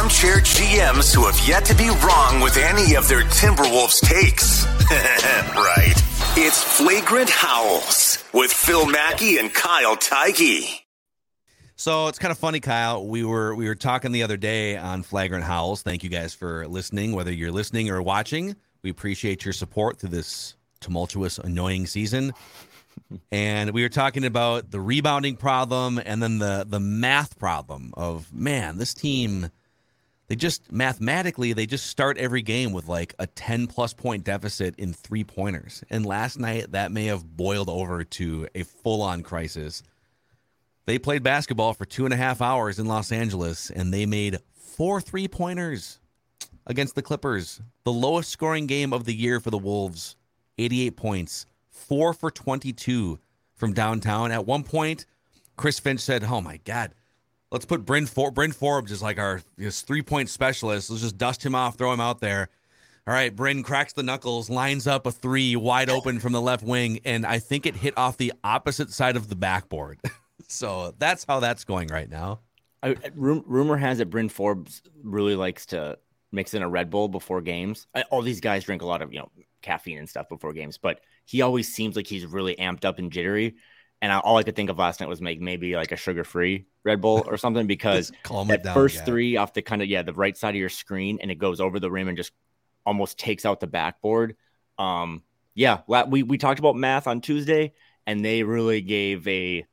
armchair GMs who have yet to be wrong with any of their Timberwolves takes. right. It's Flagrant Howls with Phil Mackey and Kyle Tyke. So it's kind of funny, Kyle. We were we were talking the other day on Flagrant Howls. Thank you guys for listening, whether you're listening or watching. We appreciate your support through this tumultuous, annoying season. and we were talking about the rebounding problem and then the the math problem of man, this team they just mathematically they just start every game with like a 10 plus point deficit in three pointers. And last night that may have boiled over to a full on crisis. They played basketball for two and a half hours in Los Angeles and they made four three pointers against the Clippers. The lowest scoring game of the year for the Wolves, 88 points four for 22 from downtown. At one point, Chris Finch said, Oh my God, let's put Bryn, For- Bryn Forbes as like our three point specialist. Let's just dust him off, throw him out there. All right, Bryn cracks the knuckles, lines up a three wide open from the left wing, and I think it hit off the opposite side of the backboard. so that's how that's going right now. I, rumor has it Bryn Forbes really likes to mix in a Red Bull before games. I, all these guys drink a lot of you know caffeine and stuff before games, but he always seems like he's really amped up and jittery. And I, all I could think of last night was make maybe like a sugar free Red Bull or something because that down, first three off the kind of yeah the right side of your screen and it goes over the rim and just almost takes out the backboard. Um, yeah, we we talked about math on Tuesday and they really gave a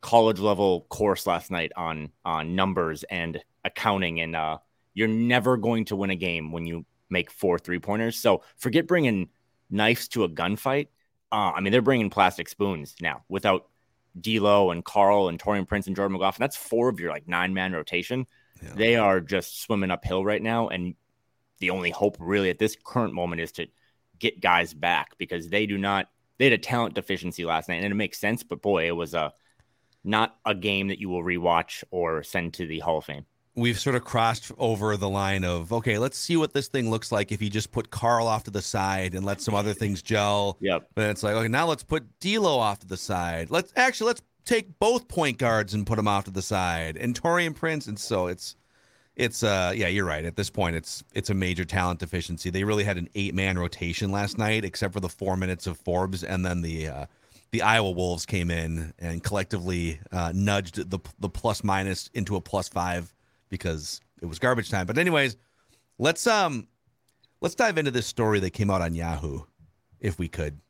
college level course last night on on numbers and accounting and uh, you're never going to win a game when you make four three pointers. So forget bringing knives to a gunfight. Uh, I mean, they're bringing plastic spoons now without D'Lo and Karl and Taurean Prince and Jordan McLaughlin. That's four of your like nine man rotation. Yeah. They are just swimming uphill right now, and the only hope really at this current moment is to get guys back because they do not. They had a talent deficiency last night, and it makes sense. But boy, it was a not a game that you will rewatch or send to the Hall of Fame we've sort of crossed over the line of okay, let's see what this thing looks like if you just put Karl off to the side and let some other things gel. Yep. But it's like okay, now let's put D'Lo off to the side. Let's actually let's take both point guards and put them off to the side and Taurean Prince, and so it's it's uh yeah you're right at this point it's it's a major talent deficiency they really had an eight man rotation last night except for the four minutes of forbes and then the uh the iowa wolves came in and collectively uh, nudged the the plus minus into a plus five because it was garbage time. But anyways, let's um let's dive into this story that came out on Yahoo, if we could.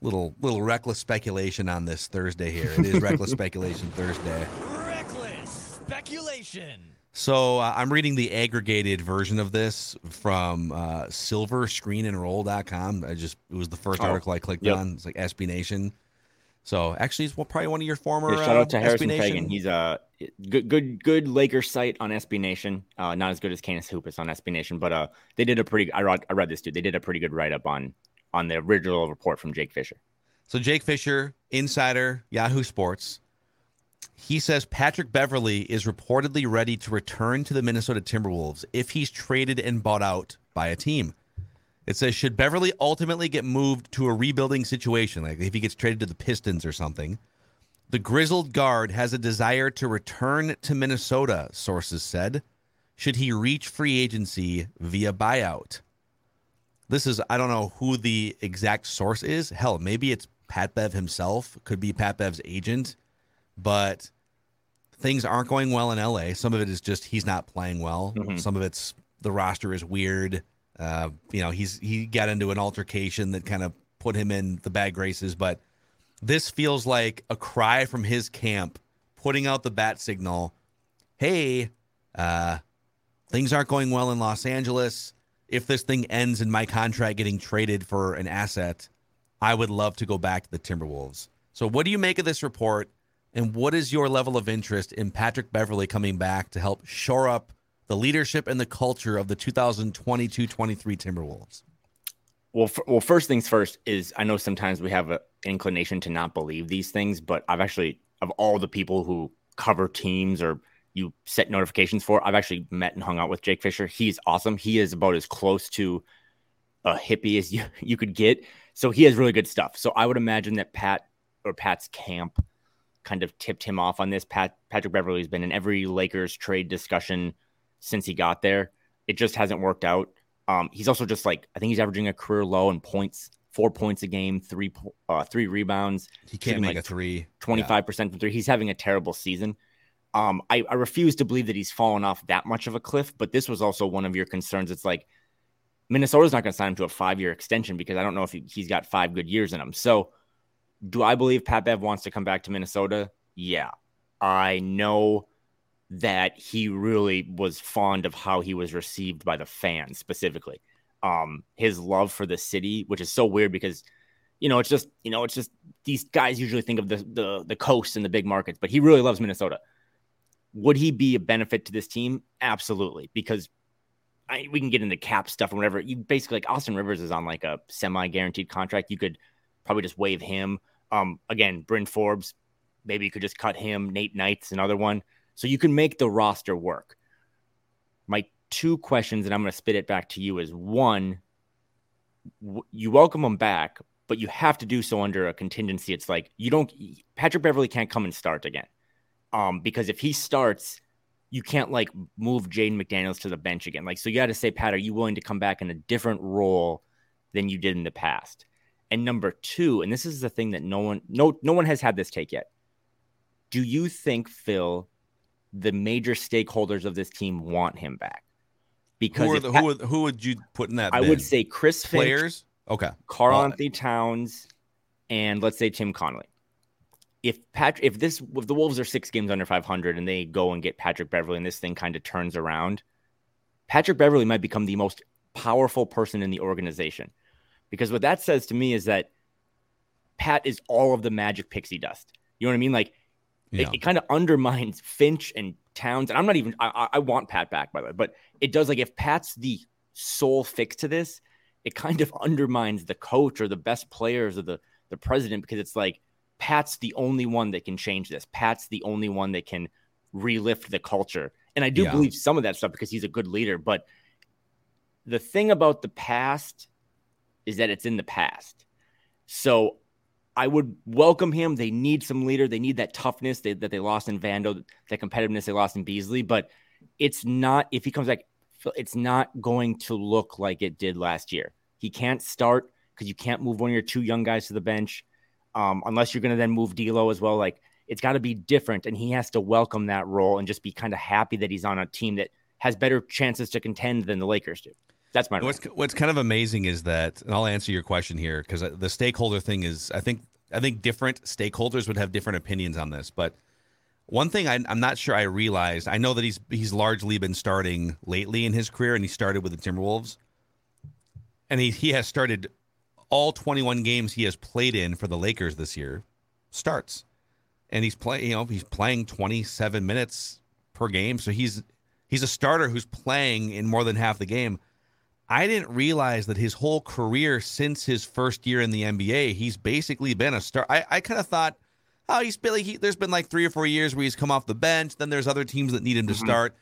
Little little reckless speculation on this Thursday here. It is reckless speculation Thursday. Reckless speculation. So uh, I'm reading the aggregated version of this from uh, silverscreenandroll.com. I just it was the first oh, article I clicked yep. on. It's like SB Nation. So actually, he's probably one of your former. Yeah, shout out to uh, Harrison Faigen. He's a good, good, good Lakers site on SB Nation. Uh, not as good as Canis Hoopus on SB Nation, but uh, they did a pretty. I read, I read this dude. They did a pretty good write up on on the original report from Jake Fisher. So Jake Fisher, insider, Yahoo Sports. He says Patrick Beverley is reportedly ready to return to the Minnesota Timberwolves if he's traded and bought out by a team. It says, should Beverley ultimately get moved to a rebuilding situation, like if he gets traded to the Pistons or something, the grizzled guard has a desire to return to Minnesota, sources said, should he reach free agency via buyout. This is, I don't know who the exact source is. Hell, maybe it's Pat Bev himself, could be Pat Bev's agent, but things aren't going well in LA. Some of it is just he's not playing well. Mhm. Some of it's the roster is weird. Uh, you know, he's he got into an altercation that kind of put him in the bad graces, but this feels like a cry from his camp putting out the bat signal. Hey, uh, things aren't going well in Los Angeles. If this thing ends in my contract getting traded for an asset, I would love to go back to the Timberwolves. So, what do you make of this report? And what is your level of interest in Patrick Beverley coming back to help shore up the leadership and the culture of the 2022 23 Timberwolves? Well, f- well, first things first is I know sometimes we have an inclination to not believe these things, but I've actually of all the people who cover teams or you set notifications for, I've actually met and hung out with Jake Fisher. He's awesome. He is about as close to a hippie as you, you could get. So he has really good stuff. So I would imagine that Pat or Pat's camp kind of tipped him off on this. Pat Patrick Beverley's been in every Lakers trade discussion since he got there. It just hasn't worked out. Um, he's also just like I think he's averaging a career low in points, four points a game, three uh, three rebounds, He can't make like a three. twenty five percent from three. He's having a terrible season. Um, I, I refuse to believe that he's fallen off that much of a cliff. But this was also one of your concerns. It's like Minnesota's not going to sign him to a five year extension because I don't know if he, he's got five good years in him. So, do I believe Pat Bev wants to come back to Minnesota? Yeah, I know that he really was fond of how he was received by the fans specifically. Um, his love for the city, which is so weird because you know, it's just, you know, it's just these guys usually think of the the the coast and the big markets, but he really loves Minnesota. Would he be a benefit to this team? Absolutely, because I, we can get into cap stuff and whatever. You basically like Austin Rivers is on like a semi guaranteed contract. You could probably just waive him. Um, again, Bryn Forbes, maybe you could just cut him. Nate Knight's another one. So you can make the roster work. My two questions, and I'm going to spit it back to you, is one, w- you welcome him back, but you have to do so under a contingency. It's like you don't, Patrick Beverley can't come and start again. Um, because if he starts, you can't like move Jaden McDaniels to the bench again. Like, so you got to say, Pat, are you willing to come back in a different role than you did in the past? And number two, and this is the thing that no one, no, no one has had this take yet. Do you think Phil, the major stakeholders of this team want him back? Because Who, the, who, would, who would you put in that? I bin? would say Chris Finch, players. Okay. Karl Well, Anthony Towns, and let's say Tim Connolly. If Patrick, if this, if the Wolves are six games under 500 and they go and get Patrick Beverley and this thing kind of turns around, Patrick Beverley might become the most powerful person in the organization. Because what that says to me is that Pat is all of the magic pixie dust. You know what I mean? Like Yeah. it, it kind of undermines Finch and Towns. And I'm not even, I, I- want Pat back, by the way, but it does like if Pat's the sole fix to this, it kind of undermines the coach or the best players or the, the president because it's like Pat's the only one that can change this. Pat's the only one that can relift the culture. And I do Yeah. believe some of that stuff because he's a good leader. But the thing about the past is that it's in the past. So I would welcome him. They need some leader. They need that toughness they, that they lost in Vando, that competitiveness they lost in Beasley. But it's not, if he comes back, it's not going to look like it did last year. He can't start because you can't move one of your two young guys to the bench um, unless you're going to then move D'Lo as well. Like it's got to be different, and he has to welcome that role and just be kind of happy that he's on a team that has better chances to contend than the Lakers do. That's my. What's what's kind of amazing is that, and I'll answer your question here because uh, the stakeholder thing is, I think, I think different stakeholders would have different opinions on this. But one thing I, I'm not sure I realized, I know that he's he's largely been starting lately in his career, and he started with the Timberwolves, and he he has started all 21 games he has played in for the Lakers this year, starts, and he's playing, you know, he's playing 27 minutes per game, so he's he's a starter who's playing in more than half the game. I didn't realize that his whole career since his first year in the NBA, he's basically been a star. I, I kind of thought, oh, he's been like, he, there's been like three or four years where he's come off the bench. Then there's other teams that need him to start.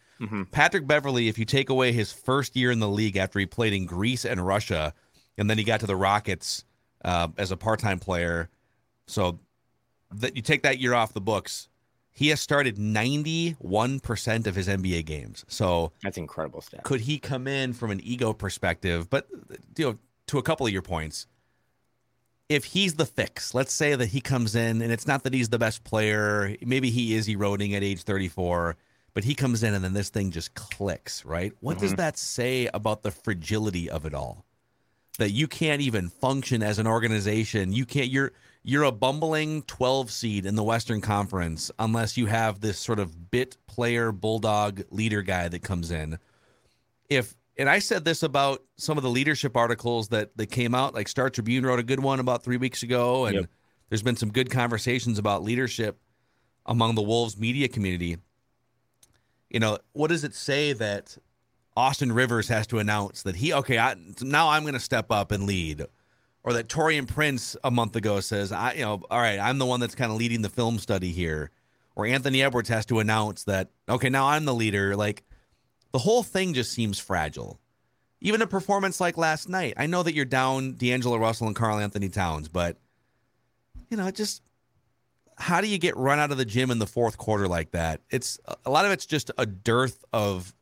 Patrick Beverley, if you take away his first year in the league after he played in Greece and Russia, and then he got to the Rockets uh, as a part time player, so that you take that year off the books, he has started 91% of his NBA games. So That's incredible stuff. could he come in from an ego perspective? But you know, to a couple of your points, if he's the fix, let's say that he comes in and it's not that he's the best player, maybe he is eroding at age 34, but he comes in and then this thing just clicks, right? What mm-hmm. does that say about the fragility of it all? That you can't even function as an organization. You can't you're you're a bumbling 12 seed in the Western Conference unless you have this sort of bit player bulldog leader guy that comes in. If and I said this about some of the leadership articles that that came out. Like Star Tribune wrote a good one about three weeks ago, and yep. there's been some good conversations about leadership among the Wolves media community. You know, what does it say that Austin Rivers has to announce that he okay, I, now I'm going to step up and lead, or that Taurean Prince a month ago says, I you know, all right, I'm the one that's kind of leading the film study here, or Anthony Edwards has to announce that okay, now I'm the leader, like the whole thing just seems fragile. Even a performance like last night. I know that you're down D'Angelo Russell and Karl-Anthony Towns, but you know, just how do you get run out of the gym in the fourth quarter like that? It's a lot of it's just a dearth of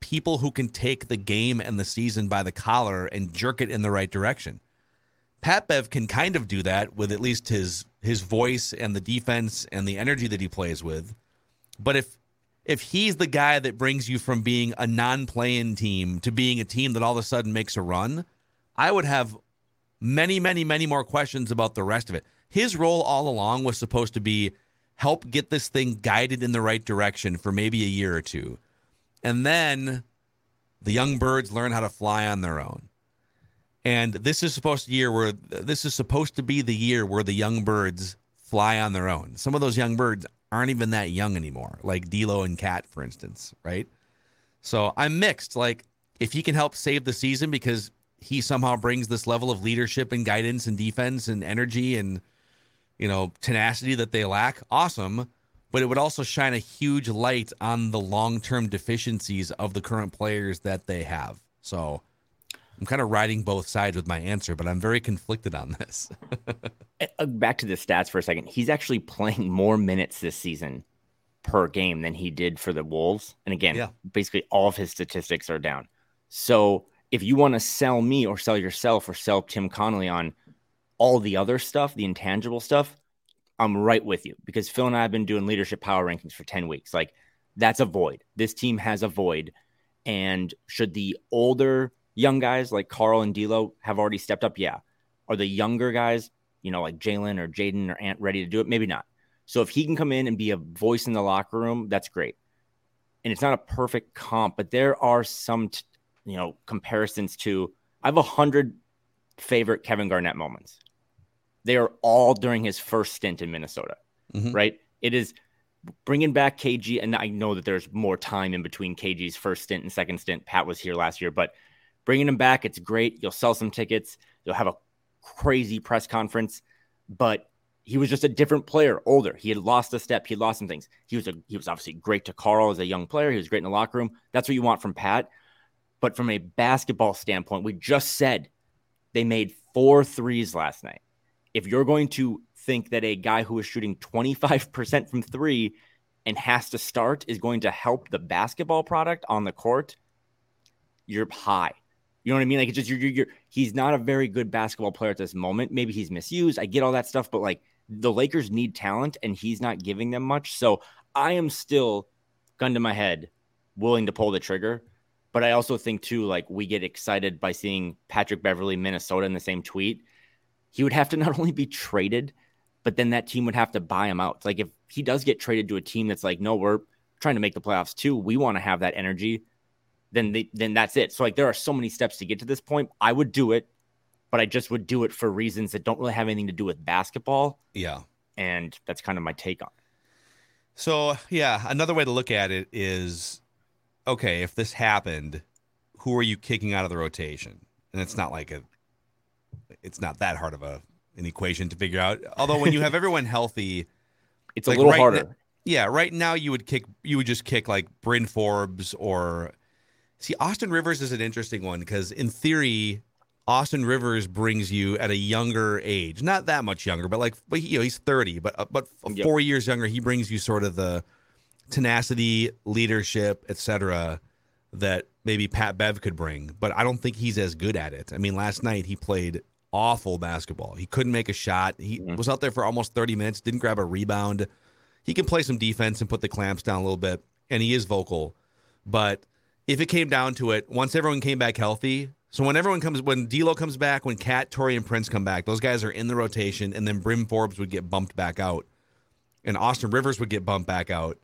people who can take the game and the season by the collar and jerk it in the right direction. Pat Bev can kind of do that with at least his his voice and the defense and the energy that he plays with. But if if he's the guy that brings you from being a non-playing team to being a team that all of a sudden makes a run, I would have many, many, many more questions about the rest of it. His role all along was supposed to be help get this thing guided in the right direction for maybe a year or two. And then the young birds learn how to fly on their own. And this is supposed to year where this is supposed to be the year where the young birds fly on their own. Some of those young birds aren't even that young anymore, like D'Lo and Cat, for instance, right? So I'm mixed. Like if he can help save the season because he somehow brings this level of leadership and guidance and defense and energy and you know tenacity that they lack, awesome. But it would also shine a huge light on the long-term deficiencies of the current players that they have. So I'm kind of riding both sides with my answer, but I'm very conflicted on this. Eh, uh, back to the stats for a second. He's actually playing more minutes this season per game than he did for the Wolves. And again, yeah. basically all of his statistics are down. So if you want to sell me or sell yourself or sell Tim Connolly on all the other stuff, the intangible stuff, I'm right with you because Phil and I have been doing leadership power rankings for 10 weeks. Like that's a void. This team has a void. And should the older young guys like Karl and D'Lo have already stepped up? Yeah. Are the younger guys, you know, like Jaylen or Jaden or Ant ready to do it? Maybe not. So if he can come in and be a voice in the locker room, that's great. And it's not a perfect comp, but there are some, t- you know, comparisons to. I have a hundred favorite Kevin Garnett moments. They are all during his first stint in Minnesota, mm-hmm. right? It is bringing back KG, and I know that there's more time in between KG's first stint and second stint. Pat was here last year, but bringing him back, it's great. You'll sell some tickets. You'll have a crazy press conference, but he was just a different player, older. He had lost a step. He lost some things. He was a he was obviously great to Karl as a young player. He was great in the locker room. That's what you want from Pat. But from a basketball standpoint, we just said they made four threes last night. If you're going to think that a guy who is shooting 25% from three and has to start is going to help the basketball product on the court, you're high. You know what I mean? Like it's just you're, you're, you're he's not a very good basketball player at this moment. Maybe he's misused. I get all that stuff, but like the Lakers need talent and he's not giving them much. So I am still gun to my head, willing to pull the trigger. But I also think too, like we get excited by seeing Patrick Beverley, Minnesota in the same tweet. He would have to not only be traded, but then that team would have to buy him out. Like if he does get traded to a team that's like, no, we're trying to make the playoffs too. We want to have that energy then they, then that's it. So like there are so many steps to get to this point. I would do it, but I just would do it for reasons that don't really have anything to do with basketball. Yeah. And that's kind of my take on it. So, yeah, another way to look at it is okay, if this happened, who are you kicking out of the rotation? And it's not like a it's not that hard of a an equation to figure out. Although when you have everyone healthy, it's like a little right harder. yeah, right now you would kick you would just kick like Bryn Forbes or See, Austin Rivers is an interesting one because in theory, Austin Rivers brings you at a younger age, not that much younger, but like, but you know, he's thirty, but uh, but yep. four years younger. He brings you sort of the tenacity, leadership, etc. That maybe Pat Bev could bring, but I don't think he's as good at it. I mean, last night he played awful basketball. He couldn't make a shot. He Mhm. was out there for almost 30 minutes, didn't grab a rebound. He can play some defense and put the clamps down a little bit, and he is vocal. But if it came down to it, once everyone came back healthy, so when everyone comes, when D'Lo comes back, when Cat, Tori, and Prince come back, those guys are in the rotation, and then Bryn Forbes would get bumped back out, and Austin Rivers would get bumped back out.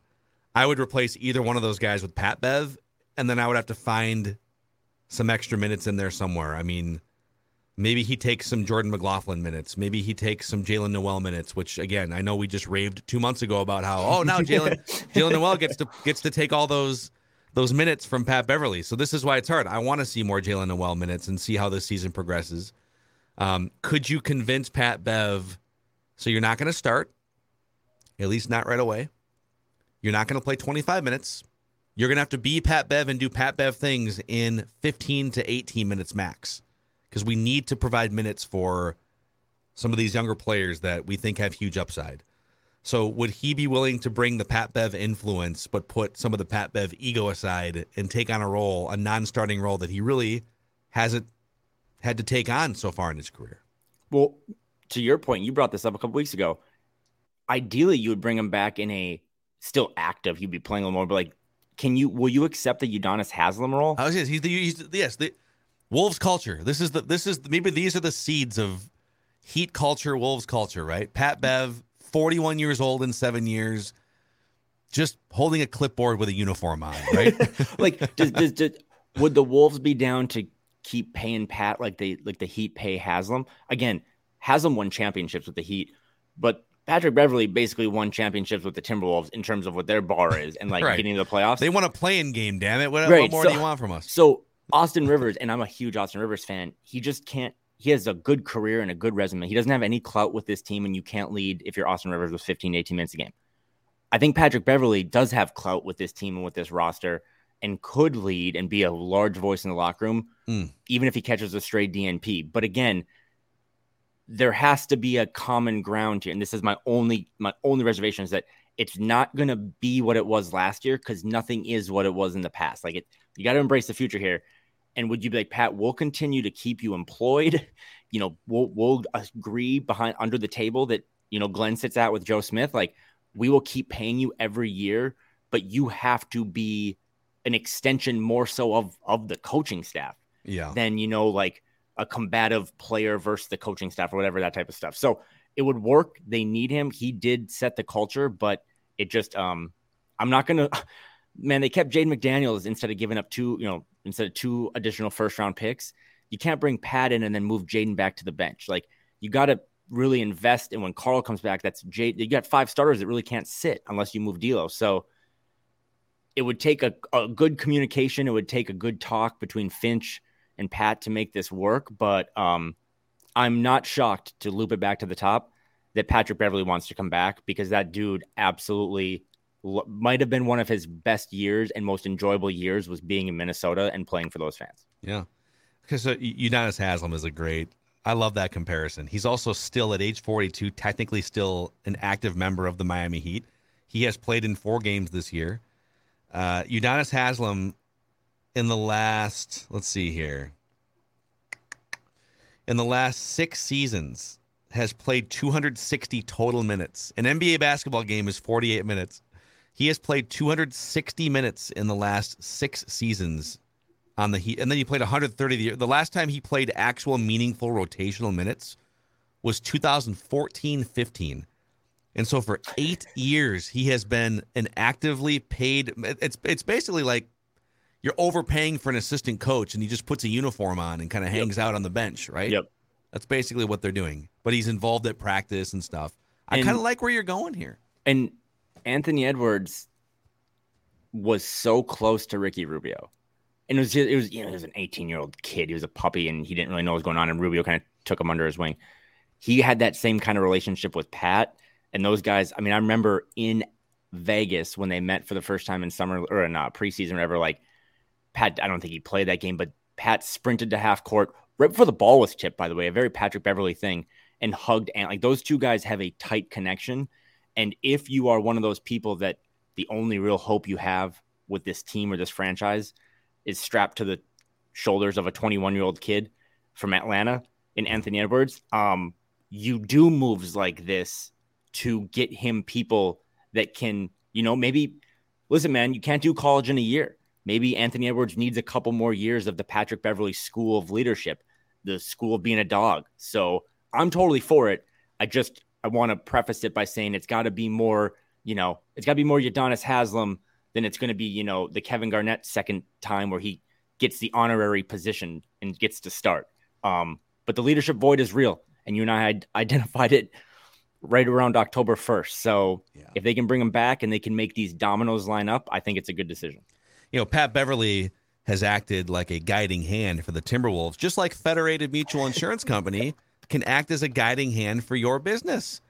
I would replace either one of those guys with Pat Bev, and then I would have to find some extra minutes in there somewhere. I mean, maybe he takes some Jordan McLaughlin minutes. Maybe he takes some Jaylen Nowell minutes, which again, I know we just raved two months ago about how oh now Jalen Jaylen Nowell gets to gets to take all those those minutes from Pat Beverley. So this is why it's hard. I want to see more Jaylen Nowell minutes and see how this season progresses. Um, could you convince Pat Bev? So you're not going to start, at least not right away. You're not going to play 25 minutes. You're going to have to be Pat Bev and do Pat Bev things in 15 to 18 minutes max because we need to provide minutes for some of these younger players that we think have huge upside. So would he be willing to bring the Pat Bev influence, but put some of the Pat Bev ego aside and take on a role, a non-starting role that he really hasn't had to take on so far in his career? Well, to your point, you brought this up a couple weeks ago. Ideally, you would bring him back in a still active. He'd be playing a little more, but like, can you? Will you accept the Udonis Haslem role? Was yes, he's the he's the, yes the Wolves culture. This is the this is maybe these are the seeds of Heat culture, Wolves culture, right? Pat Bev, 41 years old in seven years, just holding a clipboard with a uniform on, right? like, does, does, does would the Wolves be down to keep paying Pat like they like the Heat pay Haslem? Again, Haslem won championships with the Heat, but Patrick Beverley basically won championships with the Timberwolves in terms of what their bar is and like Right. getting to the playoffs. they want a play-in game, damn it. What, Right, what more so- do you want from us? So Austin Rivers, and I'm a huge Austin Rivers fan. He just can't. He has a good career and a good resume. He doesn't have any clout with this team, and you can't lead if you're Austin Rivers with 15, 18 minutes a game. I think Patrick Beverley does have clout with this team and with this roster, and could lead and be a large voice in the locker room, Mm. even if he catches a stray DNP. But again, there has to be a common ground here, and this is my only my only reservation is that it's not going to be what it was last year because nothing is what it was in the past. Like it, you got to embrace the future here. And would you be like Pat? We'll continue to keep you employed. You know, we'll we'll agree behind under the table that you know Glen sits out with Joe Smith. Like we will keep paying you every year, but you have to be an extension more so of of the coaching staff Yeah. than you know like a combative player versus the coaching staff or whatever that type of stuff. So it would work. They need him. He did set the culture, but it just um I'm not gonna man, they kept Jade McDaniels instead of giving up two, you know, instead of two additional first round picks. You can't bring Pat in and then move Jaden back to the bench. Like you gotta really invest in when Karl comes back. That's Jade. You got five starters that really can't sit unless you move D'Lo. So it would take a, a good communication. It would take a good talk between Finch and Pat to make this work. But um, I'm not shocked to loop it back to the top that Patrick Beverley wants to come back because that dude absolutely might have been one of his best years and most enjoyable years was being in Minnesota and playing for those fans. Yeah. Because uh, Haslem is a great. I love that comparison. He's also still at age 42, technically still an active member of the Miami Heat. He has played in four games this year. Uh, Haslem, in the last, let's see here, in the last six seasons, has played 260 total minutes. An NBA basketball game is 48 minutes. He has played 260 minutes in the last six seasons on the Heat, and then he played 130 the year. The last time he played actual meaningful rotational minutes was 2014-15. And so for 8 years he has been an actively paid it's it's basically like you're overpaying for an assistant coach and he just puts a uniform on and kind of hangs out on the bench, right? Yep. That's basically what they're doing. But he's involved at practice and stuff. I kind of like where you're going here. And Anthony Edwards was so close to Ricky Rubio. And it was just, it was you know, he was an 18 year old kid. He was a puppy and he didn't really know what was going on. And Rubio kind of took him under his wing. He had that same kind of relationship with Pat and those guys. I mean, I remember in Vegas when they met for the first time in summer or in uh, preseason, or whatever. Like Pat, I don't think he played that game, but Pat sprinted to half court right before the ball was tipped. By the way, a very Patrick Beverley thing, and hugged and like those two guys have a tight connection. And if you are one of those people that the only real hope you have with this team or this franchise is strapped to the shoulders of a 21 year old kid from Atlanta, in Anthony Edwards, um, you do moves like this to get him people that can, you know, maybe listen, man, you can't do college in a year. Maybe Anthony Edwards needs a couple more years of the Patrick Beverley School of Leadership, the school of being a dog. So I'm totally for it. I just I want to preface it by saying it's got to be more, you know, it's got to be more Udonis Haslem than it's going to be, you know, the Kevin Garnett second time where he gets the honorary position and gets to start. Um, but the leadership void is real, and you and I had identified it right around October 1st. So yeah. if they can bring him back and they can make these dominoes line up, I think it's a good decision. You know, Pat Beverley has acted like a guiding hand for the Timberwolves, just like Federated Mutual Insurance Company can act as a guiding hand for your business.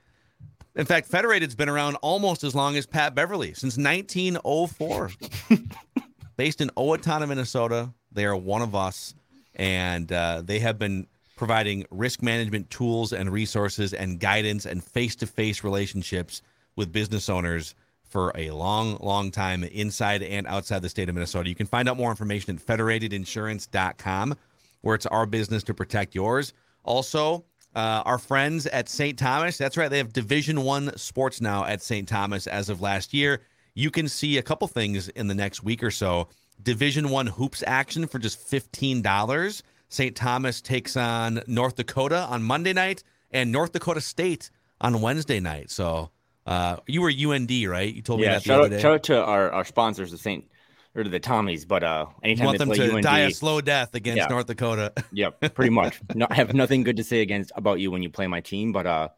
In fact, Federated's been around almost as long as Pat Beverley, since 1904. Based in Owatonna, Minnesota, they are one of us, and uh, they have been providing risk management tools and resources and guidance and face to face relationships with business owners for a long, long time inside and outside the state of Minnesota. You can find out more information at federatedinsurance.com, where it's our business to protect yours. Also, uh, our friends at St. Thomas, that's right, they have Division One sports now at St. Thomas as of last year. You can see a couple things in the next week or so. Division One hoops action for just fifteen dollars. St. Thomas takes on North Dakota on Monday night and North Dakota State on Wednesday night. So uh, you were UND, right? You told me yeah, that. Shout, out, shout out to our, our sponsors, the St. or to the Tommies, but uh, anytime you want them to UND, die a slow death against yeah. North Dakota. yep, pretty much. No, I have nothing good to say against about you when you play my team, but uh,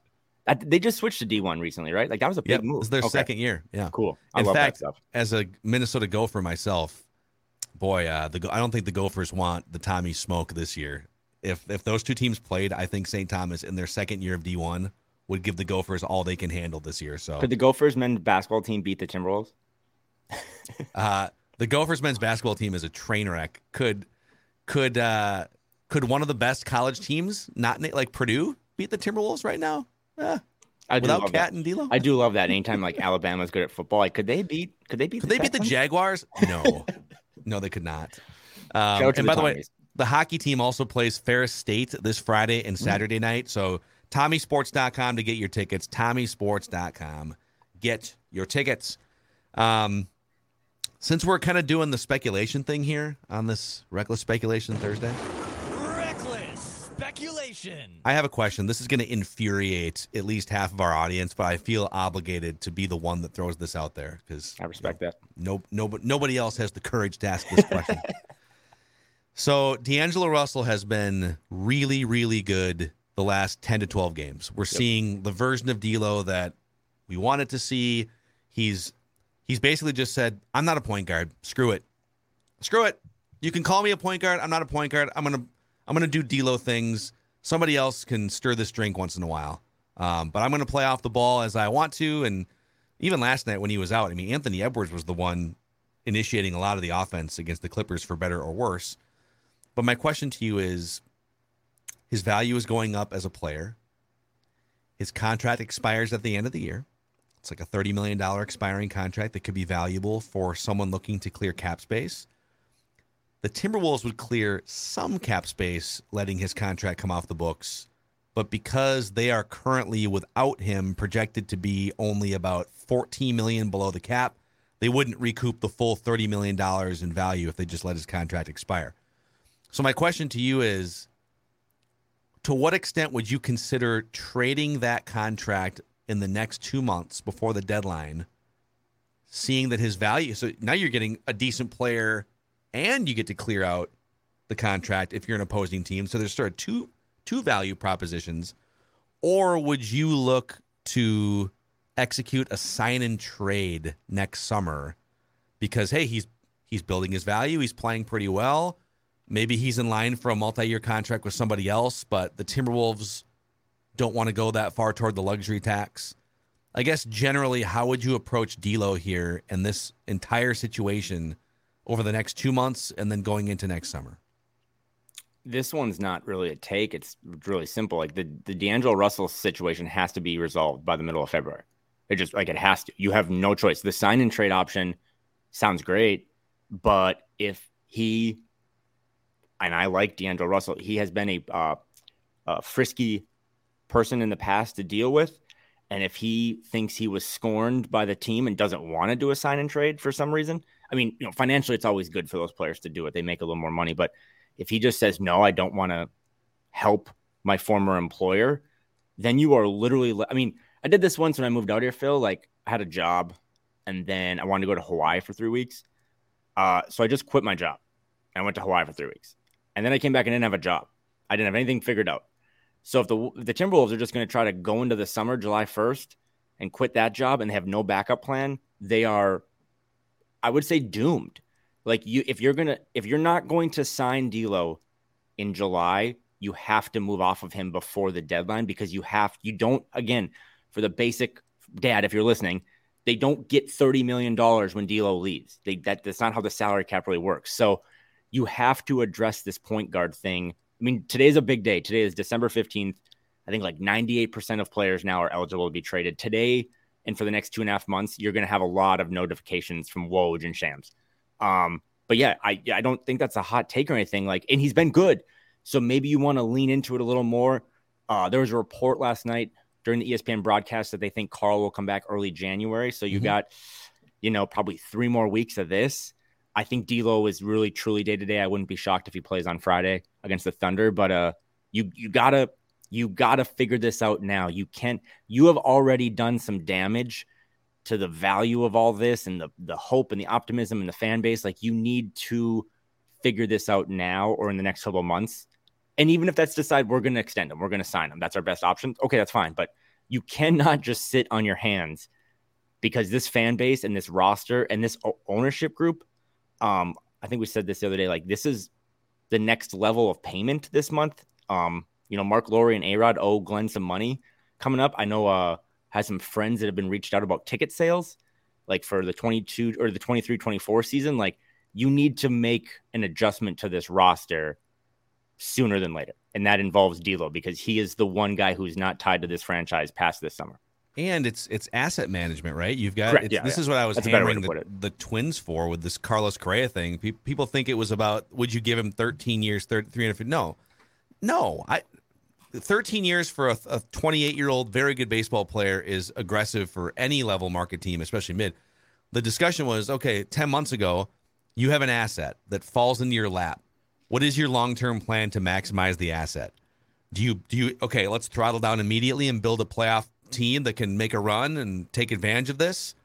they just switched to D1 recently, right? Like that was a big yep, move. It's their okay. second year. Yeah, cool. I In love fact, that stuff. as a Minnesota Gopher myself, boy, uh, the I don't think the Gophers want the Tommie smoke this year. If if those two teams played, I think St. Thomas in their second year of D1 would give the Gophers all they can handle this year. So could the Gophers men's basketball team beat the Timberwolves? uh, the Gophers men's basketball team is a train wreck. Could could uh, could one of the best college teams, not like Purdue, beat the Timberwolves right now? Eh, I do without Cat and D'Lo, I do love that. Anytime like Alabama's good at football, like could they beat? Could they beat? could the they beat the Jaguars? No, no, they could not. Um, Shout out to and the by the way, the hockey team also plays Ferris State this Friday and Saturday night. So TommieSports.com to get your tickets. TommieSports.com. Get your tickets. Um, since we're kind of doing the speculation thing here on this Reckless Speculation Thursday, Reckless speculation. I have a question. This is going to infuriate at least half of our audience, but I feel obligated to be the one that throws this out there because I respect that. no, no, nobody else has the courage to ask this question. so D'Angelo Russell has been really, really good the last 10 to 12 games. We're seeing the version of D'Lo that we wanted to see. He's he's basically just said, "I'm not a point guard. Screw it. Screw it. You can call me a point guard. I'm not a point guard. I'm gonna I'm gonna do D'Lo things. Somebody else can stir this drink once in a while. Um, but I'm gonna play off the ball as I want to. And even last night when he was out, I mean, Anthony Edwards was the one initiating a lot of the offense against the Clippers for better or worse. But my question to you is his value is going up as a player. His contract expires at the end of the year. It's like a $30 million expiring contract that could be valuable for someone looking to clear cap space. The Timberwolves would clear some cap space letting his contract come off the books, but because they are currently without him projected to be only about 14 million below the cap, they wouldn't recoup the full 30 million dollars in value if they just let his contract expire. So my question to you is to what extent would you consider trading that contract in the next 2 months before the deadline seeing that his value so now you're getting a decent player and you get to clear out the contract if you're an opposing team. So there's sort of two two value propositions. Or would you look to execute a sign and trade next summer because hey, he's he's building his value, he's playing pretty well. Maybe he's in line for a multi-year contract with somebody else, but the Timberwolves don't want to go that far toward the luxury tax. I guess generally, how would you approach D'Lo here and this entire situation over the next two months and then going into next summer? This one's not really a take. It's really simple. Like the the D'Angelo Russell situation has to be resolved by the middle of February. It just like it has to. You have no choice. The sign and trade option sounds great, but if he and I like D'Angelo Russell, he has been a uh, a frisky person in the past to deal with. And if he thinks he was scorned by the team and doesn't want to do a sign and trade for some reason, I mean, you know, financially, it's always good for those players to do it. They make a little more money. But if he just says, no, I don't want to help my former employer, then you are literally, I mean, I did this once when I moved out here, Phil. Like, I had a job and then I wanted to go to Hawaii for three weeks. Uh, so I just quit my job. I went to Hawaii for three weeks. And then I came back and didn't have a job. I didn't have anything figured out. So if the if the Timberwolves are just going to try to go into the summer, July 1st, and quit that job and have no backup plan, they are, I would say, doomed. Like you, if you're gonna, if you're not going to sign D'Lo in July, you have to move off of him before the deadline because you have, you don't, again, for the basic dad, if you're listening, they don't get thirty million dollars when D'Lo leaves. They that that's not how the salary cap really works. So you have to address this point guard thing I mean, today's a big day. Today is December 15th. I think like 98% of players now are eligible to be traded. Today and for the next two and a half months, you're going to have a lot of notifications from Woj and Shams. Um, but yeah, I, I don't think that's a hot take or anything. Like, and he's been good. So maybe you want to lean into it a little more. Uh, there was a report last night during the ESPN broadcast that they think Karl will come back early January. So you mm-hmm. got, you know, probably three more weeks of this. I think D'Lo is really truly day to day. I wouldn't be shocked if he plays on Friday against the Thunder, but uh, you you gotta you gotta figure this out now. You can't. You have already done some damage to the value of all this and the the hope and the optimism and the fan base. Like you need to figure this out now or in the next couple months. And even if that's decide we're going to extend them, we're going to sign them. That's our best option. Okay, that's fine. But you cannot just sit on your hands because this fan base and this roster and this ownership group um, I think we said this the other day. Like this is the next level of payment this month. Um, you know, Marc Lore and Arod owe Glen some money coming up. I know uh has some friends that have been reached out about ticket sales, like for the 22 or the 23 24 season. Like you need to make an adjustment to this roster sooner than later. And that involves D'Lo because he is the one guy who's not tied to this franchise past this summer and it's it's asset management, right? You've got yeah, this yeah. is what I was That's hammering the, the, Twins for with this Carlos Correa thing. Pe- people think it was about would you give him 13 years, 30, 350? No, no. I 13 years for a 28 year old very good baseball player is aggressive for any level market team, especially mid. The discussion was okay. 10 months ago, you have an asset that falls into your lap. What is your long term plan to maximize the asset? Do you do you okay? Let's throttle down immediately and build a playoff team that can make a run and take advantage of this,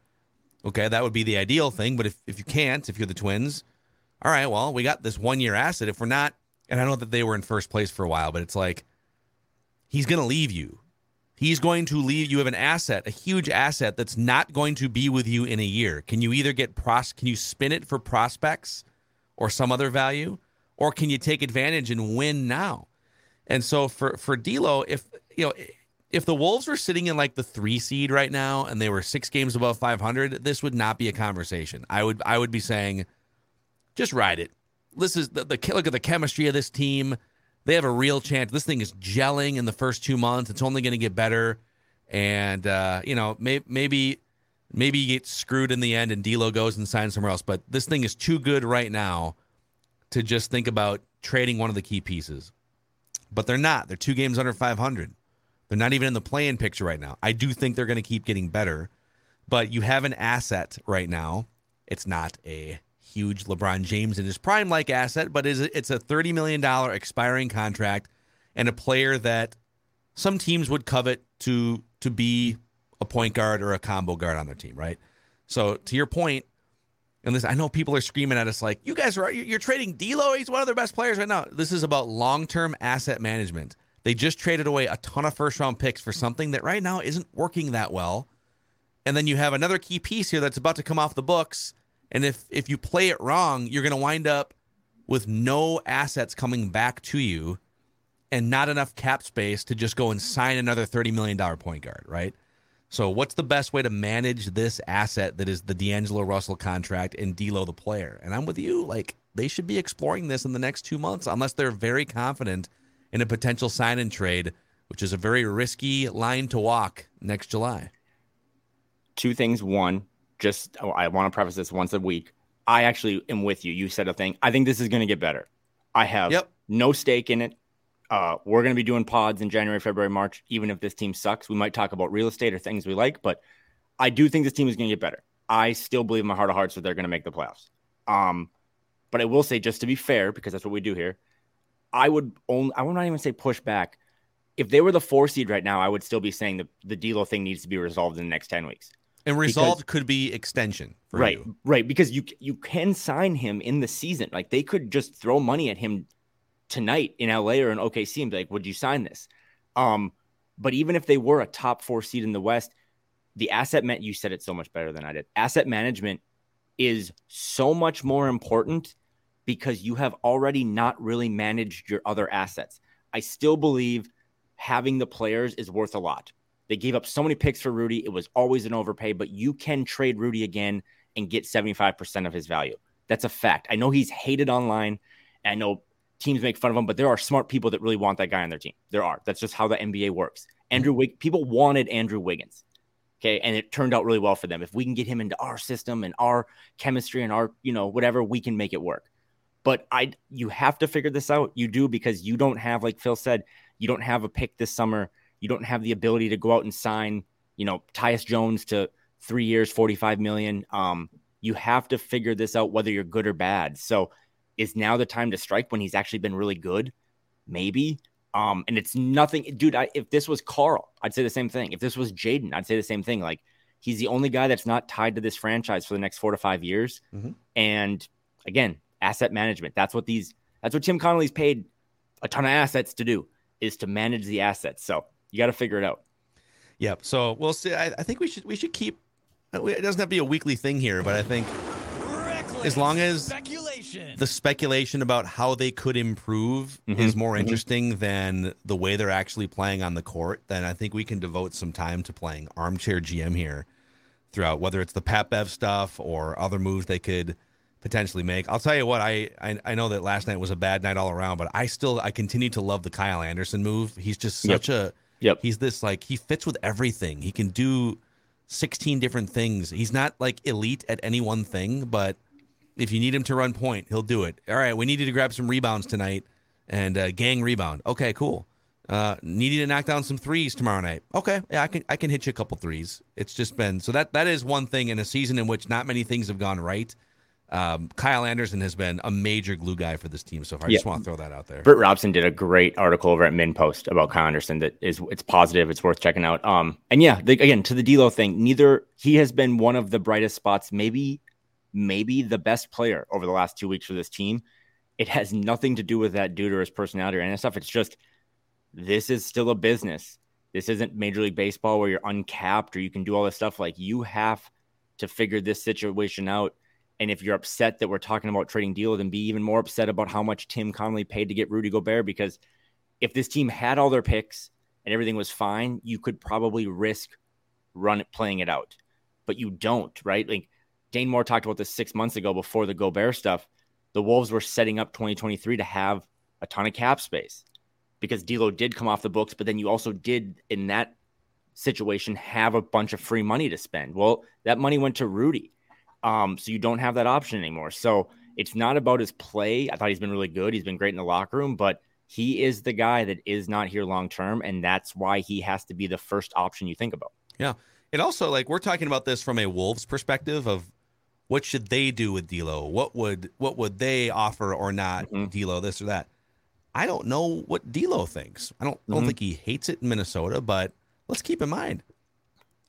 okay, that would be the ideal thing. But if, if you can't, if you're the Twins, all right, well, we got this one year asset. If we're not, and I know that they were in first place for a while, but it's like he's going to leave you. He's going to leave. You have an asset, a huge asset that's not going to be with you in a year. Can you either get pros? Can you spin it for prospects or some other value, or can you take advantage and win now? And so for for D'Lo, if you know if the Wolves were sitting in like the three seed right now and they were six games above 500, this would not be a conversation. I would I would be saying, just ride it. This is the, the look at the chemistry of this team. They have a real chance. This thing is gelling in the first two months. It's only going to get better, and uh, you know may, maybe maybe you get screwed in the end and D'Lo goes and signs somewhere else. But this thing is too good right now to just think about trading one of the key pieces. But they're not. They're two games under 500. They're not even in the play-in picture right now. I do think they're going to keep getting better, but you have an asset right now. It's not a huge LeBron James in his prime like asset, but it's a $30 million expiring contract and a player that some teams would covet to to be a point guard or a combo guard on their team, right? So to your point, and this I know people are screaming at us like, "You guys are you're trading D'Lo. He's one of their best players right now." This is about long-term asset management. They just traded away a ton of first round picks for something that right now isn't working that well. And then you have another key piece here that's about to come off the books. And if if you play it wrong, you're going to wind up with no assets coming back to you and not enough cap space to just go and sign another $30 million point guard, right? So, what's the best way to manage this asset that is the D'Angelo Russell contract and D'Lo the player? And I'm with you. Like, they should be exploring this in the next two months, unless they're very confident in a potential sign and trade, which is a very risky line to walk next July. Two things. One, just oh, I want to preface this once a week. I actually am with you. You said a thing. I think this is going to get better. I have yep. no stake in it. Uh, we're going to be doing pods in January, February, March. Even if this team sucks, we might talk about real estate or things we like. But I do think this team is going to get better. I still believe in my heart of hearts that they're going to make the playoffs. Um, but I will say, just to be fair, because that's what we do here, I would only I would not even say push back. If they were the four seed right now, I would still be saying the the D'Lo thing needs to be resolved in the next ten weeks. And resolved could be extension, right? You. Right, because you you can sign him in the season. Like they could just throw money at him tonight in LA or in OKC and be like, "Would you sign this?" Um, but even if they were a top four seed in the West, the asset meant you said it so much better than I did. Asset management is so much more important because you have already not really managed your other assets. I still believe having the players is worth a lot. They gave up so many picks for Rudy. It was always an overpay, but you can trade Rudy again and get 75% of his value. That's a fact. I know he's hated online. I know teams make fun of him, but there are smart people that really want that guy on their team. There are. That's just how the NBA works. Andrew Wig- people wanted Andrew Wiggins. Okay. And it turned out really well for them. If we can get him into our system and our chemistry and our, you know, whatever, we can make it work. But I you have to figure this out. You do because you don't have, like Phil said, you don't have a pick this summer. You don't have the ability to go out and sign, you know, Tyus Jones to three years, 45 million. Um, you have to figure this out whether you're good or bad. So is now the time to strike when he's actually been really good? Maybe. Um, and it's nothing, dude. I, if this was Karl, I'd say the same thing. If this was Jaden, I'd say the same thing. Like he's the only guy that's not tied to this franchise for the next four to five years. Mm-hmm. And again, asset management. That's what these that's what Tim Connolly's paid a ton of assets to do is to manage the assets. So you got to figure it out. Yep. So we'll see. I, I, think we should we should keep. It doesn't have to be a weekly thing here, but I think Reckless as long as speculation. the speculation about how they could improve Mhm, is more mhm. interesting than the way they're actually playing on the court, then I think we can devote some time to playing armchair GM here throughout, whether it's the Pat Bev stuff or other moves they could potentially make. I'll tell you what, I, I I know that last night was a bad night all around, but I still I continue to love the Kyle Anderson move. He's just Yep. such a Yep. he's this like he fits with everything. He can do 16 different things. He's not like elite at any one thing, but if you need him to run point, he'll do it. All right, we needed to grab some rebounds tonight and uh, gang rebound. Okay, cool. Uh, needed to knock down some threes tomorrow night. Okay, yeah, I can I can hit you a couple threes. It's just been so that that is one thing in a season in which not many things have gone right. Um, Kyle Anderson has been a major glue guy for this team so far. I just want to throw that out there. Britt Robson did a great article over at MinnPost about Kyle Anderson that is it's positive, it's worth checking out. Um, and yeah, the, again to the D'Lo thing, neither he has been one of the brightest spots, maybe maybe the best player over the last two weeks for this team. It has nothing to do with that dude or his personality or any stuff. It's just this is still a business. This isn't Major League Baseball where you're uncapped or you can do all this stuff. Like you have to figure this situation out. And if you're upset that we're talking about trading D'Lo, then be even more upset about how much Tim Connolly paid to get Rudy Gobert. Because if this team had all their picks and everything was fine, you could probably risk run it playing it out. But you don't, right? Like Dane Moore talked about this six months ago before the Gobert stuff. The Wolves were setting up 2023 to have a ton of cap space because D'Lo did come off the books, but then you also did in that situation have a bunch of free money to spend. Well, that money went to Rudy. Um, so you don't have that option anymore. So it's not about his play. I thought he's been really good. He's been great in the locker room, but he is the guy that is not here long term, and that's why he has to be the first option you think about. Yeah. And also like we're talking about this from a Wolves perspective of what should they do with D'Lo? What would what would they offer or not Mhm. D'Lo? This or that. I don't know what D'Lo thinks. I don't don't Mhm. think he hates it in Minnesota, but let's keep in mind,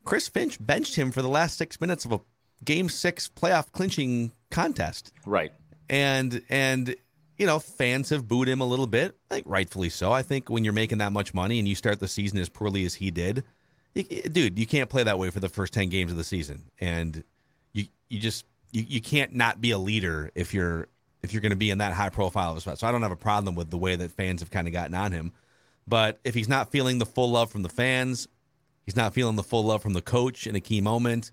Chris Finch benched him for the last six minutes of a Game Six playoff clinching contest, Right. and and you know fans have booed him a little bit, like rightfully so. I think when you're making that much money and you start the season as poorly as he did, you, dude, you can't play that way for the first ten games of the season, and you you just you, you can't not be a leader if you're if you're going to be in that high profile of a spot. So I don't have a problem with the way that fans have kind of gotten on him, but if he's not feeling the full love from the fans, he's not feeling the full love from the coach in a key moment,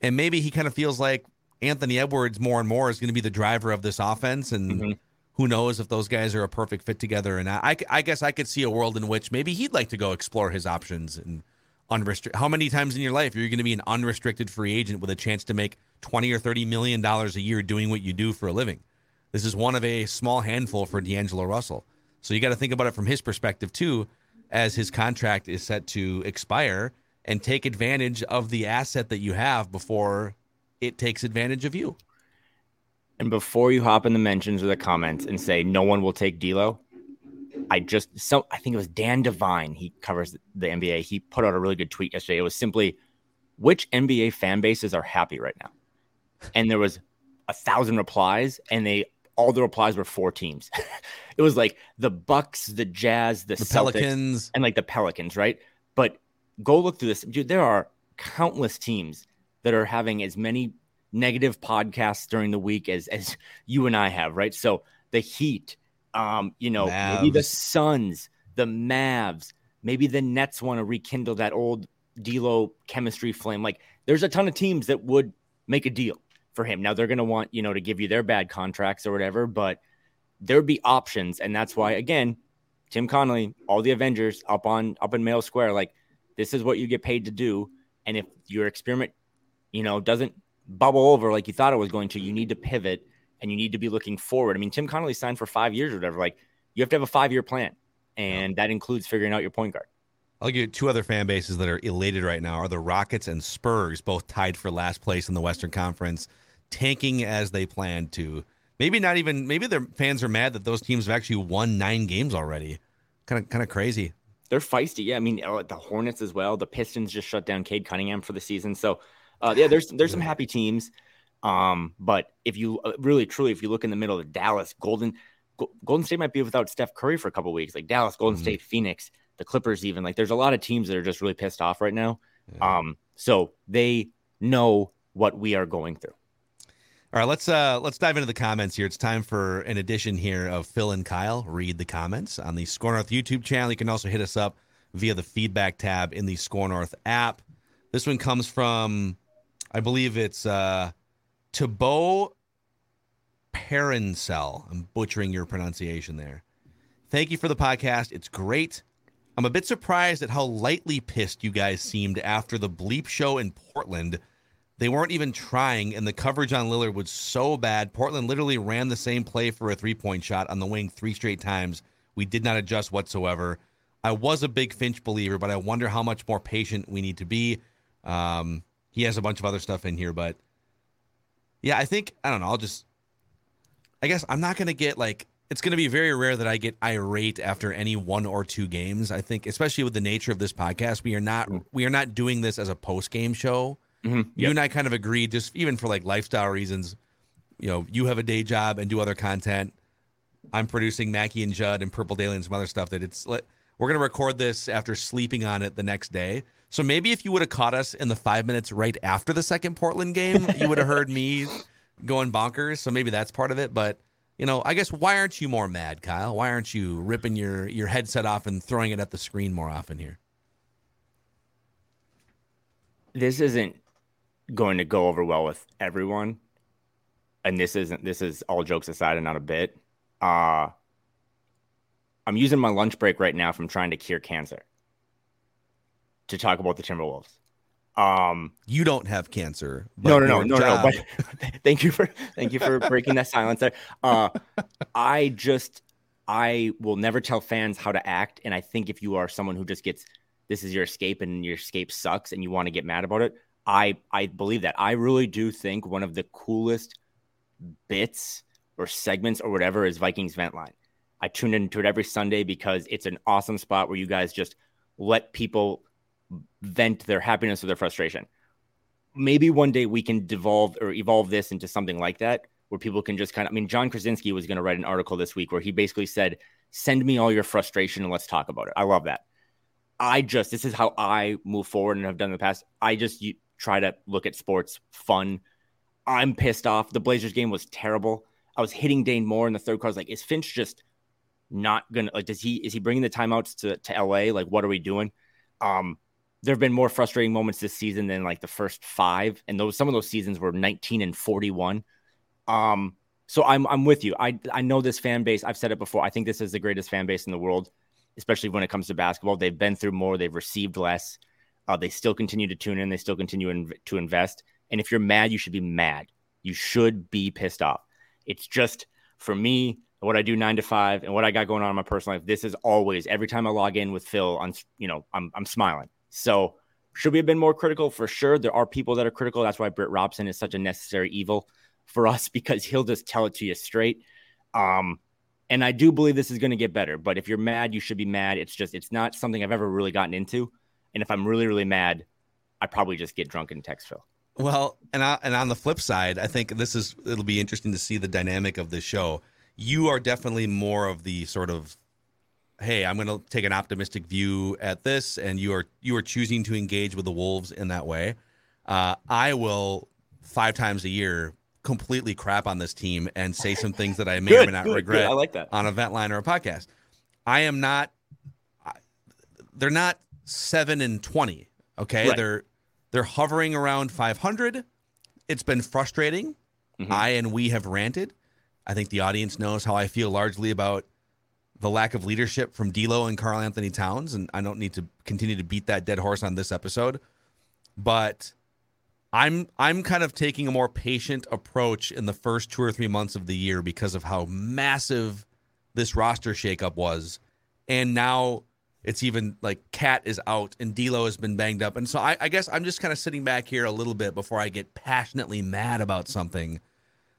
and maybe he kind of feels like Anthony Edwards more and more is going to be the driver of this offense, and Mhm. who knows if those guys are a perfect fit together. And I, I guess I could see a world in which maybe he'd like to go explore his options and unrestricted. How many times in your life are you going to be an unrestricted free agent with a chance to make twenty or thirty million dollars a year doing what you do for a living? This is one of a small handful for D'Angelo Russell. So you got to think about it from his perspective too, as his contract is set to expire, and take advantage of the asset that you have before it takes advantage of you. And before you hop in the mentions or the comments and say no one will take D'Lo, I just so I think it was Dan Devine. He covers the NBA. He put out a really good tweet yesterday. It was simply, which NBA fan bases are happy right now? And there was a thousand replies, and they all the replies were four teams. it was like the Bucks, the Jazz, the, The Celtics, Pelicans, and like the Pelicans, right? But go look through this, dude. There are countless teams that are having as many negative podcasts during the week as as you and I have, right? So the Heat, um, you know, maybe the Suns, the Mavs, maybe the Nets want to rekindle that old D'Lo chemistry flame. Like, there's a ton of teams that would make a deal for him. Now they're going to want you know to give you their bad contracts or whatever, but there'd be options, and that's why again, Tim Connolly, all the Avengers up on up in Mayo Square, like this is what you get paid to do, and if your experiment, you know, doesn't bubble over like you thought it was going to, you need to pivot and you need to be looking forward. I mean, Tim Connolly signed for five years or whatever. Like you have to have a five year plan, and that includes figuring out your point guard. I'll give you two other fan bases that are elated right now are the Rockets and Spurs, both tied for last place in the Western Conference, tanking as they planned to. Maybe not even. Maybe their fans are mad that those teams have actually won nine games already. Kind of, kind of crazy. They're feisty. Yeah, I mean uh, the Hornets as well. The Pistons just shut down Cade Cunningham for the season. So uh, yeah, there's there's some happy teams. Um, but if you uh, really truly, if you look in the middle of Dallas, Golden Golden State might be without Steph Curry for a couple weeks. Like Dallas, Golden Mhm. State, Phoenix, the Clippers, even like there's a lot of teams that are just really pissed off right now. Yeah. Um, so they know what we are going through. All right, let's uh let's dive into the comments here. It's time for an edition here of Phil and Kyle read the comments on the SKOR North YouTube channel. You can also hit us up via the feedback tab in the SKOR North app. This one comes from, I believe it's uh Parancel. I'm butchering your pronunciation there. Thank you for the podcast. It's great. I'm a bit surprised at how lightly pissed you guys seemed after the bleep show in Portland. They weren't even trying, and the coverage on Lillard was so bad. Portland literally ran the same play for a three point shot on the wing three straight times. We did not adjust whatsoever. I was a big Finch believer, but I wonder how much more patient we need to be. Um, he has a bunch of other stuff in here, but yeah, I think, I don't know. I'll just, I guess I'm not going to get like, it's going to be very rare that I get irate after any one or two games. I think, especially with the nature of this podcast, we are not, we are not doing this as a post game show Mhm. you and I kind of agreed, just even for like lifestyle reasons. You know, you have a day job and do other content. I'm producing Mackey and Judd and Purple Daily and some other stuff. That it's we're gonna record this after sleeping on it the next day. So maybe if you would have caught us in the five minutes right after the second Portland game, you would have heard me going bonkers. So maybe that's part of it. But you know, I guess why aren't you more mad, Kyle? Why aren't you ripping your your headset off and throwing it at the screen more often here? this isn't going to go over well with everyone. And this isn't this is all jokes aside and not a bit. Uh i'm using my lunch break right now from trying to cure cancer to talk about the timberwolves. Um You don't have cancer. no no no no job- no but thank you for thank you for breaking that silence there. Uh i just i will never tell fans how to act. And i think if you are someone who just gets this is your escape and your escape sucks and you want to get mad about it i i believe that i really do think one of the coolest bits or segments or whatever is vikings vent line i tune into it every sunday because it's an awesome spot where you guys just let people vent their happiness or their frustration maybe one day we can devolve or evolve this into something like that where people can just kind of I mean Jon Krawczynski was going to write an article this week where he basically said send me all your frustration and let's talk about it. I love that. I just this is how I move forward and have done in the past. I just you, try to look at sports fun. I'm pissed off. The Blazers game was terrible. I was hitting Dane Moore in the third quarter. I was like, is Finch just not gonna like? Does he is he bringing the timeouts to to LA? Like, what are we doing? Um, there have been more frustrating moments this season than like the first five, and those some of those seasons were 19 and 41. Um, so I'm I'm with you. I I know this fan base. I've said it before. I think this is the greatest fan base in the world, especially when it comes to basketball. They've been through more. They've received less. Uh, they still continue to tune in. They still continue in, to invest. And if you're mad, you should be mad. You should be pissed off. It's just for me. what I do nine to five, and what I got going on in my personal life. This is always every time I log in with Phil on, you know, I'm I'm smiling. So should we have been more critical? For sure, there are people that are critical. That's why Britt Robson is such a necessary evil for us because he'll just tell it to you straight. Um, and I do believe this is going to get better. But if you're mad, you should be mad. It's just it's not something I've ever really gotten into. And if I'm really really mad, I probably just get drunk and text Phil. Well, and I, and on the flip side, I think this is it'll be interesting to see the dynamic of this show. You are definitely more of the sort of hey, I'm going to take an optimistic view at this, and you are you are choosing to engage with the Wolves in that way. Uh, I will five times a year completely crap on this team and say some things that I may Good, or may not good, regret good. I like that. on a vent line or a podcast. I am not. I- They're not seven and twenty. Okay, Right. they're they're hovering around 500. It's been frustrating. Mm-hmm. I and we have ranted. I think the audience knows how I feel largely about the lack of leadership from D'Lo and Karl-Anthony Towns, and I don't need to continue to beat that dead horse on this episode. But I'm I'm kind of taking a more patient approach in the first two or three months of the year because of how massive this roster shakeup was, and now it's even like KAT is out and D'Lo has been banged up, and so I, I guess I'm just kind of sitting back here a little bit before I get passionately mad about something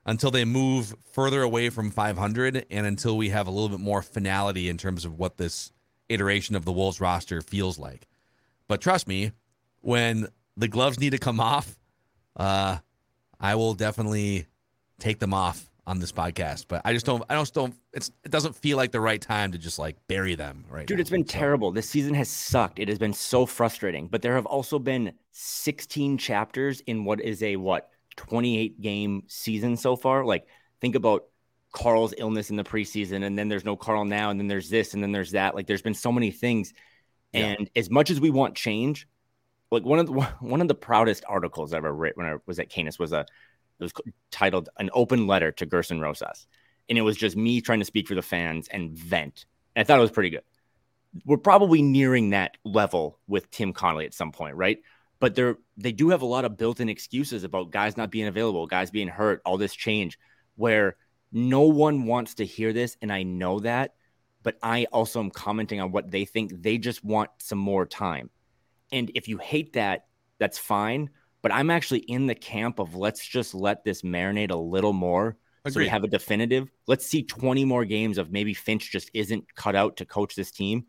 until they move further away from 500 and until we have a little bit more finality in terms of what this iteration of the Wolves roster feels like. But trust me, when the gloves need to come off, uh, I will definitely take them off on this podcast. But I just don't. I don't. Don't. It's. It doesn't feel like the right time to just like bury them. Right. Dude, now. it's been So- terrible. This season has sucked. It has been so frustrating. But there have also been 16 chapters in what is a what 28 game season so far. Like think about Karl's illness in the preseason, and then there's no Karl now, and then there's this, and then there's that. Like there's been so many things. Yeah. And as much as we want change, like one of the one of the proudest articles I ever wrote when I was at Canis was a it was titled "An Open Letter to Gerson Rosas," and it was just me trying to speak for the fans and vent. And I thought it was pretty good. We're probably nearing that level with Tim Connolly at some point, right? But they're they do have a lot of built-in excuses about guys not being available, guys being hurt, all this change, where no one wants to hear this, and I know that. But I also am commenting on what they think. They just want some more time. And if you hate that, that's fine. But I'm actually in the camp of let's just let this marinate a little more. So we have a definitive. Let's see 20 more games of maybe Finch just isn't cut out to coach this team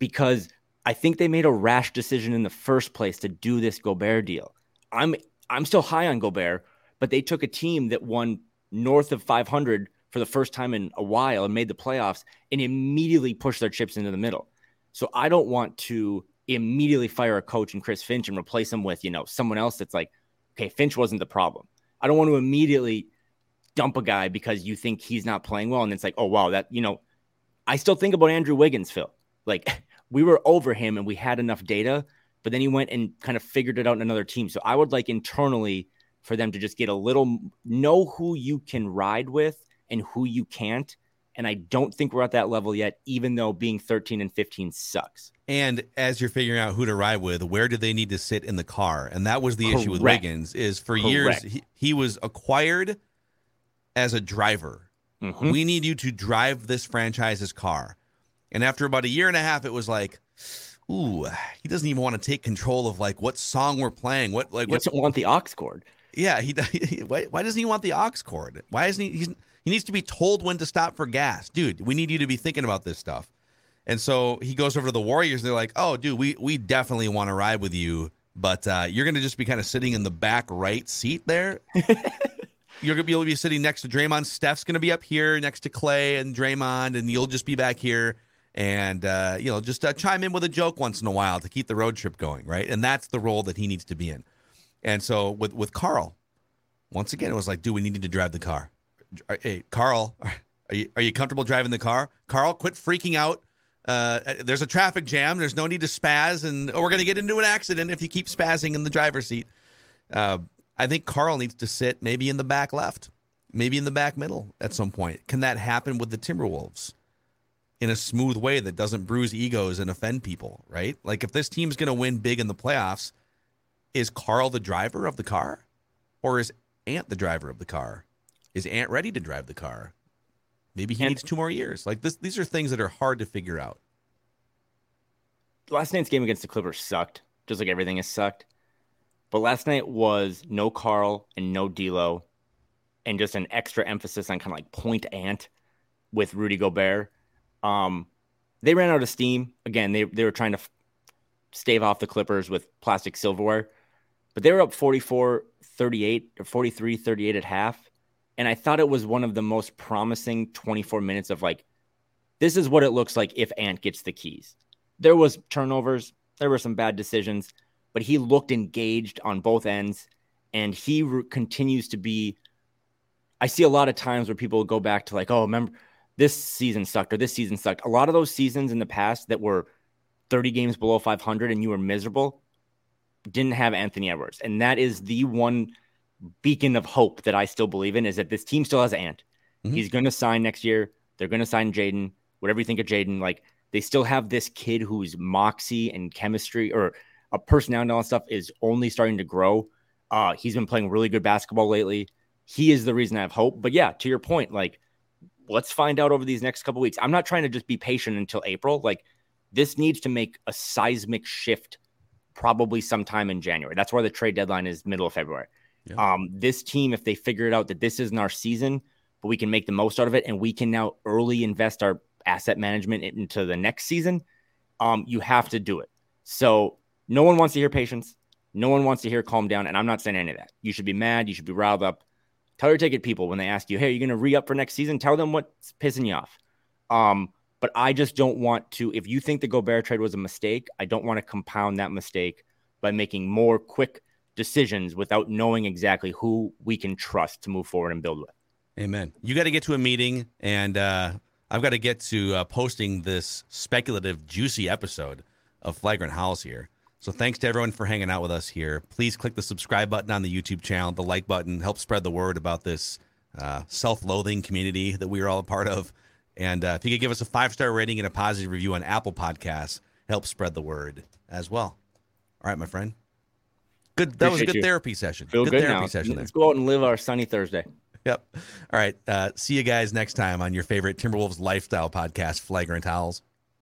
because I think they made a rash decision in the first place to do this Gobert deal. I'm I'm still high on Gobert, but they took a team that won north of 500 for the first time in a while and made the playoffs and immediately pushed their chips into the middle. So I don't want to immediately fire a coach and Chris Finch and replace him with, you know, someone else that's like, okay, Finch wasn't the problem. I don't want to immediately dump a guy because you think he's not playing well and it's like, oh wow, that, you know, I still think about Andrew Wiggins, Phil. Like we were over him and we had enough data, but then he went and kind of figured it out in another team. So I would like internally for them to just get a little know who you can ride with and who you can't. And I don't think we're at that level yet, even though being 13 and 15 sucks. And as you're figuring out who to ride with, where do they need to sit in the car? And that was the issue with Wiggins. Is for years he, he was acquired as a driver. Mhm. We need you to drive this franchise's car. And after about a year and a half, it was like, ooh, he doesn't even want to take control of like what song we're playing. What like He what's doesn't want the aux cord. yeah, he, why, why doesn't he want the aux cord? Why isn't he? He's, he needs to be told when to stop for gas, dude. We need you to be thinking about this stuff. And so he goes over to the Warriors. They're like, oh, dude, we we definitely want to ride with you, but uh, you're gonna just be kind of sitting in the back right seat there. you're gonna be able to be sitting next to Draymond. Steph's gonna be up here next to Clay and Draymond, and you'll just be back here. And uh, you know, just uh, chime in with a joke once in a while to keep the road trip going, right? And that's the role that he needs to be in. And so with with Karl, once again, it was like, dude, we need you to drive the car. Hey, Karl, are you are you comfortable driving the car? Karl, quit freaking out. Uh, there's a traffic jam. There's no need to spaz, and we're gonna get into an accident if you keep spazzing in the driver's seat. Uh, I think Karl needs to sit maybe in the back left, maybe in the back middle at some point. Can that happen with the Timberwolves in a smooth way that doesn't bruise egos and offend people? Right? Like if this team's gonna win big in the playoffs, is Karl the driver of the car, or is Ant the driver of the car? Is Ant ready to drive the car? Maybe he needs two more years. Like this, these are things that are hard to figure out. last night's game against the Clippers sucked, just like everything has sucked. But last night was no Karl and no D'Lo, and just an extra emphasis on kind of like point ant with Rudy Gobert. Um, they ran out of steam again. They they were trying to f- stave off the Clippers with plastic silverware, but they were up 44 38 or 43 38 at half. And I thought it was one of the most promising 24 minutes of like, this is what it looks like if Ant gets the keys there was turnovers, there were some bad decisions, but he looked engaged on both ends, and he re- continues to be. I see a lot of times where people go back to like, oh, remember this season sucked or this season sucked. A lot of those seasons in the past that were 30 games below 500 and you were miserable didn't have Anthony Edwards, and that is the one beacon of hope that I still believe in is that this team still has Ant. Mhm. He's going to sign next year. They're going to sign Jaden. Whatever you think of Jaden, like they still have this kid who's moxie and chemistry or a personality and all that stuff is only starting to grow. Uh, he's been playing really good basketball lately. He is the reason I have hope. But yeah, to your point, like let's find out over these next couple weeks. I'm not trying to just be patient until April. Like this needs to make a seismic shift probably sometime in January. That's why the trade deadline is middle of February. Yeah. Um, this team, if they figure it out that this isn't our season, but we can make the most out of it and we can now early invest our asset management into the next season, um, you have to do it. So no one wants to hear patience. No one wants to hear calm down. And I'm not saying any of that. You should be mad. You should be riled up. Tell your ticket people when they ask you, hey, are you going to re up for next season? Tell them what's pissing you off. Um, but I just don't want to, if you think the Gobert trade was a mistake, I don't want to compound that mistake by making more quick decisions without knowing exactly who we can trust to move forward and build with. Amen. You got to get to a meeting, and uh, I've got to get to uh, posting this speculative, juicy episode of Flagrant Fouls here. So thanks to everyone for hanging out with us here. Please click the subscribe button on the YouTube channel, the like button, help spread the word about this uh, self-loathing community that we are all a part of. And uh, if you could give us a five-star rating and a positive review on Apple Podcasts, help spread the word as well. All right, my friend. Good. That was a good you. therapy session. Feel good, therapy now. session. Let's go out and live our sunny Thursday. Yep. All right. Uh, see you guys next time on your favorite Timberwolves lifestyle podcast, Flagrant Fouls.